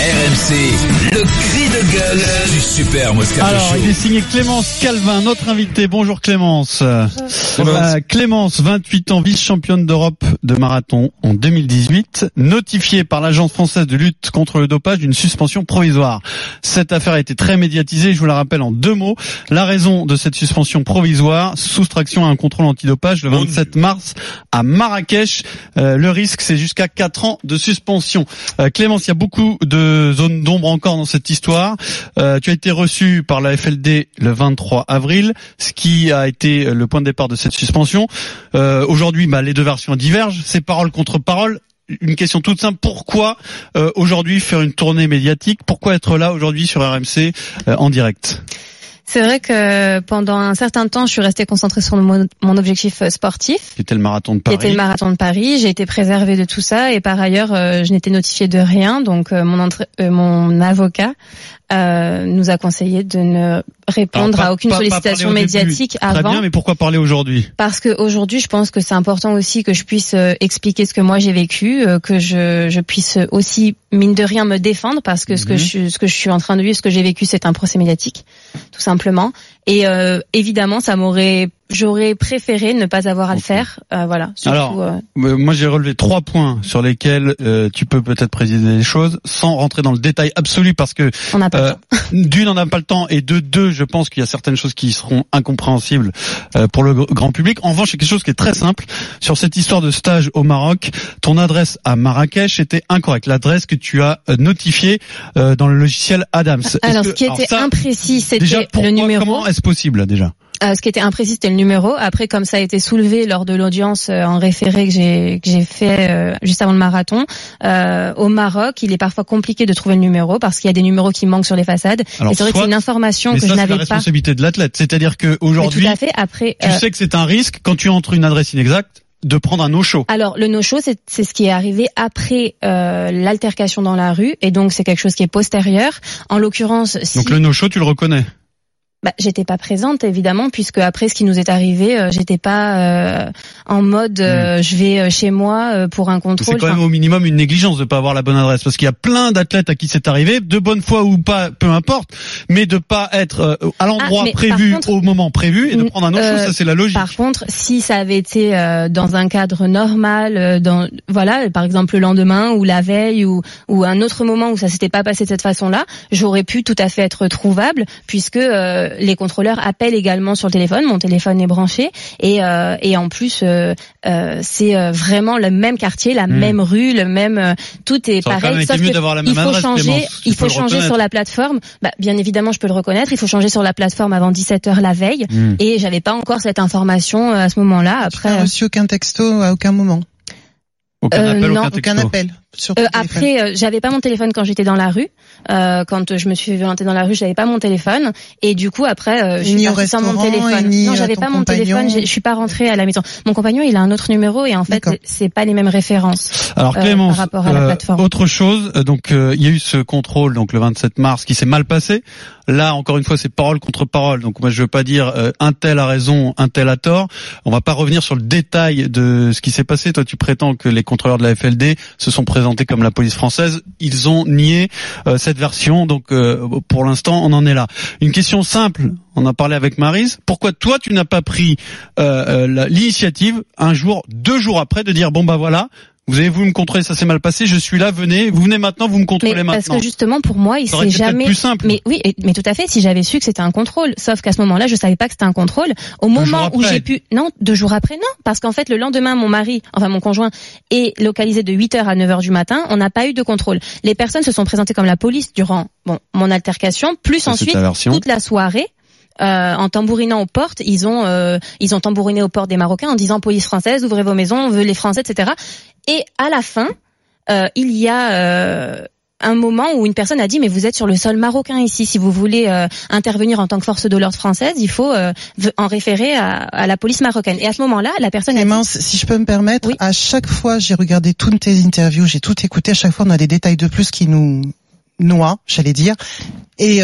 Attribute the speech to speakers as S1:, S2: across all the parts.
S1: RMC, le cri de gueule du super Moscato
S2: Alors, il est signé Clémence Calvin, notre invité. Bonjour Clémence. Euh, Clémence, 28 ans, vice-championne d'Europe de marathon en 2018, notifiée par l'Agence française de lutte contre le dopage d'une suspension provisoire. Cette affaire a été très médiatisée, je vous la rappelle en deux mots. La raison de cette suspension provisoire, soustraction à un contrôle antidopage le 27 mars à Marrakech. Euh, le risque, c'est jusqu'à 4 ans de suspension. Euh, Clémence, il y a beaucoup de zone d'ombre encore dans cette histoire. Euh, tu as été reçu par la FLD le 23 avril, ce qui a été le point de départ de cette suspension. Euh, Aujourd'hui, bah, les deux versions divergent. C'est parole contre parole une question toute simple. Pourquoi euh, aujourd'hui faire une tournée médiatique? Pourquoi être là aujourd'hui sur RMC euh, en direct?
S3: C'est vrai que pendant un certain temps, je suis restée concentrée sur mon, objectif euh, sportif.
S2: Qui était le marathon de Paris.
S3: Qui était le marathon de Paris. J'ai été préservée de tout ça et par ailleurs, euh, je n'étais notifiée de rien. Donc euh, mon, mon avocat euh, nous a conseillé de ne répondre à aucune sollicitation médiatique avant.
S2: Très bien, mais pourquoi parler aujourd'hui?
S3: Parce que aujourd'hui, je pense que c'est important aussi que je puisse euh, expliquer ce que moi j'ai vécu, euh, que je, je puisse aussi mine de rien me défendre parce que ce que mhm. je ce que je suis en train de vivre, ce que j'ai vécu, c'est un procès médiatique, tout simplement. Et euh, évidemment, ça m'aurait J'aurais préféré ne pas avoir à le faire. Euh, voilà.
S2: Surtout, Alors, euh, moi j'ai relevé trois points sur lesquels euh, tu peux peut-être préciser les choses, sans rentrer dans le détail absolu, parce que
S3: on n'a pas le temps.
S2: d'une on n'a pas le temps, et de deux, je pense qu'il y a certaines choses qui seront incompréhensibles pour le grand public. En revanche, c'est quelque chose qui est très simple sur cette histoire de stage au Maroc. Ton adresse à Marrakech était incorrecte. L'adresse que tu as notifiée dans le logiciel Adams.
S3: Alors, ce qui était imprécis, c'était le numéro.
S2: Comment est-ce possible déjà?
S3: Euh, ce qui était imprécis, c'était le numéro. Après, comme ça a été soulevé lors de l'audience euh, en référé que j'ai que j'ai fait euh, juste avant le marathon, au Maroc, il est parfois compliqué de trouver le numéro parce qu'il y a des numéros qui manquent sur les façades.
S2: et
S3: c'est vrai que c'est une information que je n'avais pas. C'est la
S2: responsabilité de l'athlète. C'est-à-dire que aujourd'hui,
S3: Après,
S2: tu sais que c'est un risque quand tu entres une adresse inexacte de prendre un no-show.
S3: Alors le no-show, c'est ce qui est arrivé après euh, l'altercation dans la rue, et donc c'est quelque chose qui est postérieur. En l'occurrence, si...
S2: donc le no-show, tu le reconnais
S3: bah, j'étais pas présente évidemment puisque après ce qui nous est arrivé, euh, j'étais pas euh, en mode euh, hmm. je vais chez moi pour un contrôle.
S2: C'est quand même au minimum une négligence de pas avoir la bonne adresse parce qu'il y a plein d'athlètes à qui c'est arrivé, de bonne foi ou pas, peu importe, mais de pas être à l'endroit ah, prévu au moment prévu et de prendre un autre chose, ça c'est la logique.
S3: Par contre, si ça avait été dans un cadre normal, dans voilà, par exemple le lendemain ou la veille ou ou un autre moment où ça s'était pas passé de cette façon-là, j'aurais pu tout à fait être trouvable puisque les contrôleurs appellent également sur le téléphone. Mon téléphone est branché et, euh, et en plus euh, euh, c'est vraiment le même quartier, la hmm. même rue, le même tout est pareil.
S2: Sauf
S3: il faut changer, il faut changer sur la plateforme. Bah, bien évidemment, je peux le reconnaître. Il faut changer sur la plateforme avant 17 h la veille hmm. et j'avais pas encore cette information à ce moment-là. Après, tu
S4: n'as reçu aucun texto à aucun moment.
S2: Aucun appel,
S4: non, aucun, appel.
S3: Euh, après, euh, j'avais pas mon téléphone quand j'étais dans la rue. Euh, quand je me suis violentée dans la rue, j'avais pas mon téléphone. Et du coup, après, euh, je suis
S4: partie sans
S3: mon téléphone.
S4: non,
S3: j'avais pas mon téléphone. Je suis pas rentrée à la maison. Mon compagnon, il a un autre numéro et en fait, c'est pas les mêmes références.
S2: Alors Clémence, par rapport à la plateforme. autre chose. Donc, il y a eu ce contrôle, donc le 27 mars, qui s'est mal passé. Là, encore une fois, c'est parole contre parole. Donc, moi, je veux pas dire un tel a raison, un tel a tort. On va pas revenir sur le détail de ce qui s'est passé. Toi, tu prétends que les contrôleurs de la FLD se sont présentés comme la police française. Ils ont nié euh, cette version, donc euh, pour l'instant on en est là. Une question simple, on a parlé avec Marise. Pourquoi toi tu n'as pas pris euh, l'initiative un jour, deux jours après de dire bon bah voilà, vous avez voulu me contrôler, ça s'est mal passé. Je suis là, venez. Vous venez maintenant, vous me contrôlez
S3: mais
S2: maintenant.
S3: Parce que justement, pour moi, il s'est jamais.
S2: Plus simple.
S3: Mais oui, mais tout à fait. Si j'avais su que c'était un contrôle, sauf qu'à ce moment-là, je savais pas que c'était un contrôle. Au moment où j'ai pu, non, deux jours après, non, parce qu'en fait, le lendemain, mon mari, enfin mon conjoint, est localisé de 8 h à 9 h du matin. On n'a pas eu de contrôle. Les personnes se sont présentées comme la police durant bon mon altercation, plus ensuite toute la soirée. Euh, en tambourinant aux portes, ils ont euh, ils ont tambouriné aux portes des Marocains en disant police française, ouvrez vos maisons, on veut les Français, etc. Et à la fin, euh, il y a euh, un moment où une personne a dit mais vous êtes sur le sol marocain ici. Si vous voulez euh, intervenir en tant que force de l'ordre française il faut en référer à, la police marocaine. Et à ce moment-là la personne
S4: Clémence, a dit... si je peux me permettre à chaque fois j'ai regardé toutes tes interviews j'ai tout écouté à chaque fois on a des détails de plus qui nous noient j'allais dire et,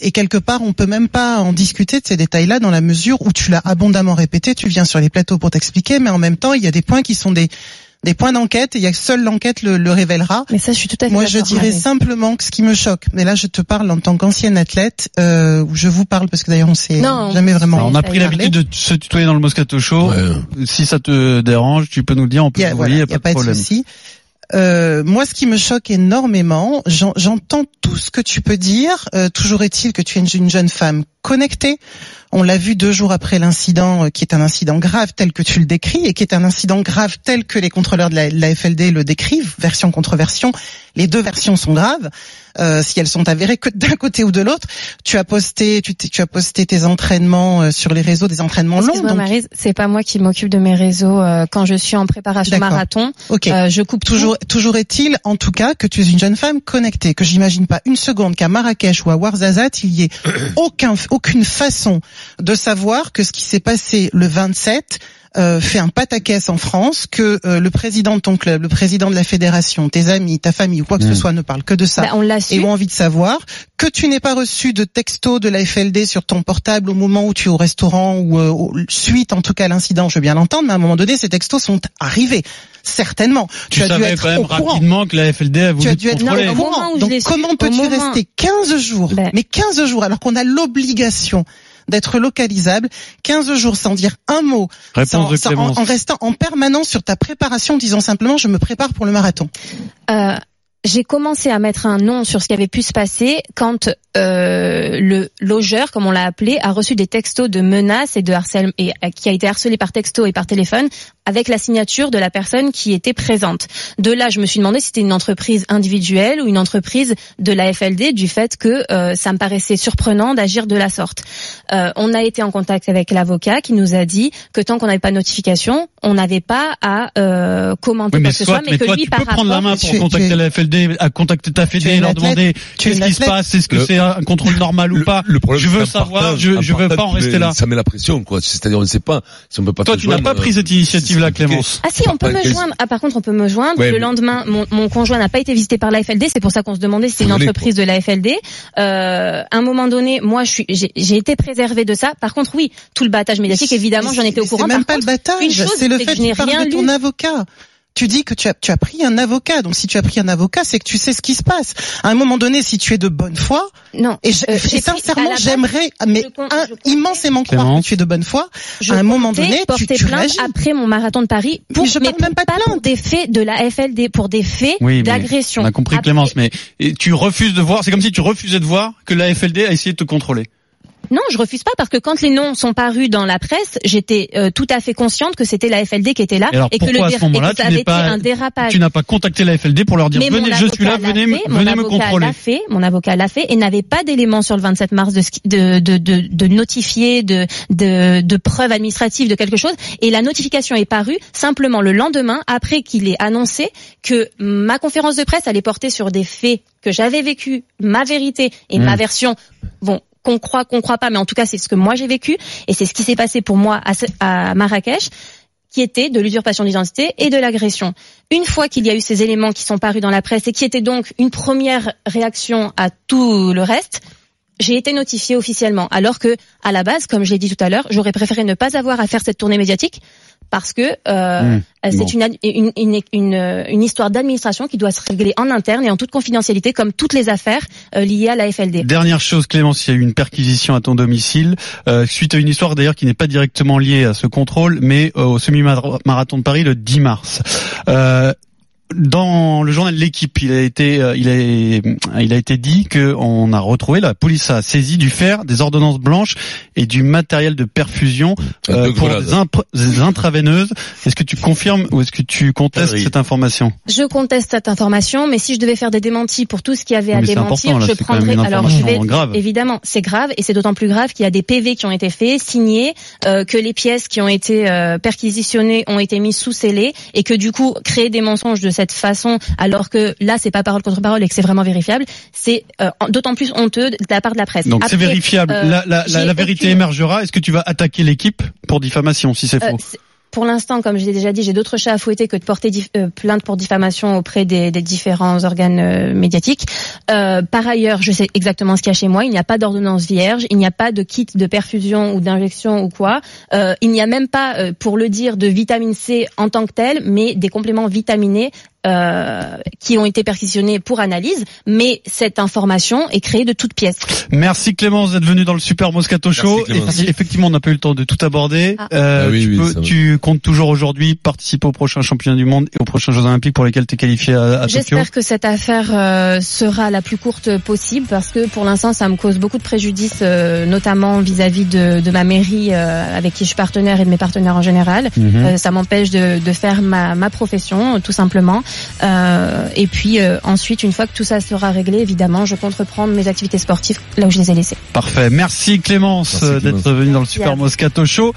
S4: et quelque part on peut même pas en discuter de ces détails-là dans la mesure où tu l'as abondamment répété tu viens sur les plateaux pour t'expliquer mais en même temps il y a des points qui sont des des points d'enquête et il y a seule l'enquête le, le, révélera.
S3: Mais ça, je suis tout à fait
S4: Moi, je dirais simplement que ce qui me choque, mais là, je te parle en tant qu'ancienne athlète, euh, où je vous parle parce que d'ailleurs, on s'est jamais vraiment.
S2: on a pris l'habitude de se tutoyer dans le Moscato Show. Si ça te dérange, tu peux nous le dire, on peut
S4: vous il n'y a, pas, de, souci. Euh, moi, ce qui me choque énormément, j'entends tout ce que tu peux dire. Euh, toujours est-il que tu es une jeune femme connectée, on l'a vu deux jours après l'incident, euh, qui est un incident grave tel que tu le décris, et qui est un incident grave tel que les contrôleurs de la, FLD le décrivent, version contre version. Les deux versions sont graves, euh, si elles sont avérées que d'un côté ou de l'autre. Tu as posté, tu, tu, as posté tes entraînements euh, sur les réseaux, des entraînements longs.
S3: Donc... Marise, c'est pas moi qui m'occupe de mes réseaux quand je suis en préparation marathon.
S4: Ok. je coupe toujours. Toujours est-il, en tout cas, que tu es une jeune femme connectée, que j'imagine pas une seconde qu'à Marrakech ou à Ouarzazate il y ait aucun, aucune façon de savoir que ce qui s'est passé le 27 euh, fait un pataquès en France, que euh, le président de ton club, le président de la fédération, tes amis, ta famille ou quoi que ce mm. soit ne parle que de ça
S3: bah, on
S4: et ont envie de savoir, que tu n'aies pas reçu de texto de la FLD sur ton portable au moment où tu es au restaurant ou euh, suite en tout cas à l'incident, je veux bien l'entendre, mais à un moment donné ces textos sont arrivés. Certainement.
S2: Tu, as dû être quand même rapidement que la FLD a voulu
S4: tu as dû être au courant. Donc comment peux-tu rester 15 jours, bah. mais 15 jours alors qu'on a l'obligation d'être localisable 15 jours sans dire un mot, en, restant en permanence sur ta préparation, disant simplement je me prépare pour le marathon.
S3: Euh, j'ai commencé à mettre un nom sur ce qui avait pu se passer quand euh, le logeur, comme on l'a appelé, a reçu des textos de menaces et de harcèlement et euh, qui a été harcelé par texto et par téléphone avec la signature de la personne qui était présente. De là, je me suis demandé si c'était une entreprise individuelle ou une entreprise de la FLD, du fait que euh, ça me paraissait surprenant d'agir de la sorte. Euh, on a été en contact avec l'avocat qui nous a dit que tant qu'on n'avait pas de notification, on n'avait pas à euh, commenter quoi que ce soit,
S2: mais, que lui, tu peux prendre la main pour contacter la FLD, à contacter ta FLD et leur demander qu'est-ce qui se passe, est-ce que c'est un contrôle normal ou pas? Le problème, je veux savoir, je, je veux pas en rester là.
S5: Ça met la pression, quoi. C'est-à-dire, on ne sait pas si on peut pas.
S2: Toi, tu n'as pas pris cette initiative Clémence.
S3: Ah si, on peut me joindre. Ah par contre, on peut me joindre. le lendemain, mon, mon conjoint n'a pas été visité par la FLD. C'est pour ça qu'on se demandait si c'est une entreprise de la FLD. Euh, à un moment donné, moi, je suis, j'ai été préservée de ça. Par contre, oui, tout le battage médiatique, évidemment, j'en étais au courant.
S4: C'est même pas le battage, c'est le fait que tu parles de ton avocat tu dis que tu as, tu as pris un avocat. Donc si tu as pris un avocat, c'est que tu sais ce qui se passe. À un moment donné, si tu es de bonne foi,
S3: non.
S4: Et, euh, sincèrement, j'aimerais, mais immensément croire que tu es de bonne foi. à un moment donné, tu, tu plainte
S3: après mon marathon de Paris pour
S4: mais je parle même pas, de
S3: des faits de la FLD, pour des faits d'agression.
S2: On a compris Clémence, mais tu refuses de voir. C'est comme si tu refusais de voir que la FLD a essayé de te contrôler.
S3: Non, je refuse pas parce que quand les noms sont parus dans la presse, j'étais euh, tout à fait consciente que c'était la FLD qui était là et, que le
S2: à ce moment-là, tu avait pas, été un dérapage. Tu n'as pas contacté la FLD pour leur dire venez, je suis là, venez, venez me contrôler.
S3: Fait, mon avocat l'a fait et n'avait pas d'éléments sur le 27 mars de, de, de, de, de notifier, de, de, de preuves administratives de quelque chose. Et la notification est parue simplement le lendemain après qu'il ait annoncé que ma conférence de presse allait porter sur des faits que j'avais vécu, ma vérité et ma hmm. version. Bon, qu'on croit, qu'on croit pas, mais en tout cas c'est ce que moi j'ai vécu et c'est ce qui s'est passé pour moi à, Marrakech qui était de l'usurpation d'identité et de l'agression. Une fois qu'il y a eu ces éléments qui sont parus dans la presse et qui étaient donc une première réaction à tout le reste, j'ai été notifiée officiellement. Alors que, à la base, comme je l'ai dit tout à l'heure, j'aurais préféré ne pas avoir à faire cette tournée médiatique parce que euh, mmh. c'est une, une, une, une, une histoire d'administration qui doit se régler en interne et en toute confidentialité, comme toutes les affaires euh, liées à la FLD.
S2: Dernière chose, Clémence, il y a eu une perquisition à ton domicile euh, suite à une histoire d'ailleurs qui n'est pas directement liée à ce contrôle, mais au semi-marathon de Paris le 10 mars. Euh, dans le journal L'équipe, il a été, euh, il a, il a été dit que on a retrouvé, la police a saisi du fer, des ordonnances blanches et du matériel de perfusion euh, pour des, intraveineuses. Est-ce que tu confirmes ou est-ce que tu contestes cette information?
S3: Je conteste cette information, mais si je devais faire des démentis pour tout ce qu'il y avait à démentir, je prendrais. Alors, je vais, grave. évidemment, c'est grave et c'est d'autant plus grave qu'il y a des PV qui ont été faits, signés, euh, que les pièces qui ont été perquisitionnées ont été mises sous scellé et que du coup créer des mensonges de cette façon, alors que là, c'est pas parole contre parole et que c'est vraiment vérifiable, c'est euh, d'autant plus honteux de la part de la presse.
S2: Donc c'est vérifiable. Euh, la, la, la, vérité émergera. Est-ce que tu vas attaquer l'équipe pour diffamation si c'est euh, faux?
S3: Pour l'instant, comme je l'ai déjà dit, j'ai d'autres chats à fouetter que de porter euh, plainte pour diffamation auprès des, différents organes euh, médiatiques. Euh, par ailleurs, je sais exactement ce qu'il y a chez moi. Il n'y a pas d'ordonnance vierge, il n'y a pas de kit de perfusion ou d'injection ou quoi. Il n'y a même pas, pour le dire, de vitamine C en tant que tel, mais des compléments vitaminés euh, qui ont été perquisitionnés pour analyse, mais cette information est créée de toutes pièces.
S2: Merci Clémence d'être venue dans le Super Moscato Show. effectivement, on n'a pas eu le temps de tout aborder. Ah. Euh, ah tu, tu, comptes toujours aujourd'hui participer au prochain championnat du monde et aux prochains Jeux Olympiques pour lesquels tu es qualifié à, à
S3: J'espère que cette affaire euh, sera la plus courte possible parce que pour l'instant, ça me cause beaucoup de préjudice, euh, notamment vis-à-vis de, de, ma mairie avec qui je suis partenaire et de mes partenaires en général. Mhm. ça m'empêche de, de, faire ma, ma profession, tout simplement. Euh, et puis euh, ensuite, une fois que tout ça sera réglé, évidemment, je compte reprendre mes activités sportives là où je les ai laissées.
S2: Parfait. Merci Clémence, d'être venue dans le Super Moscato Show.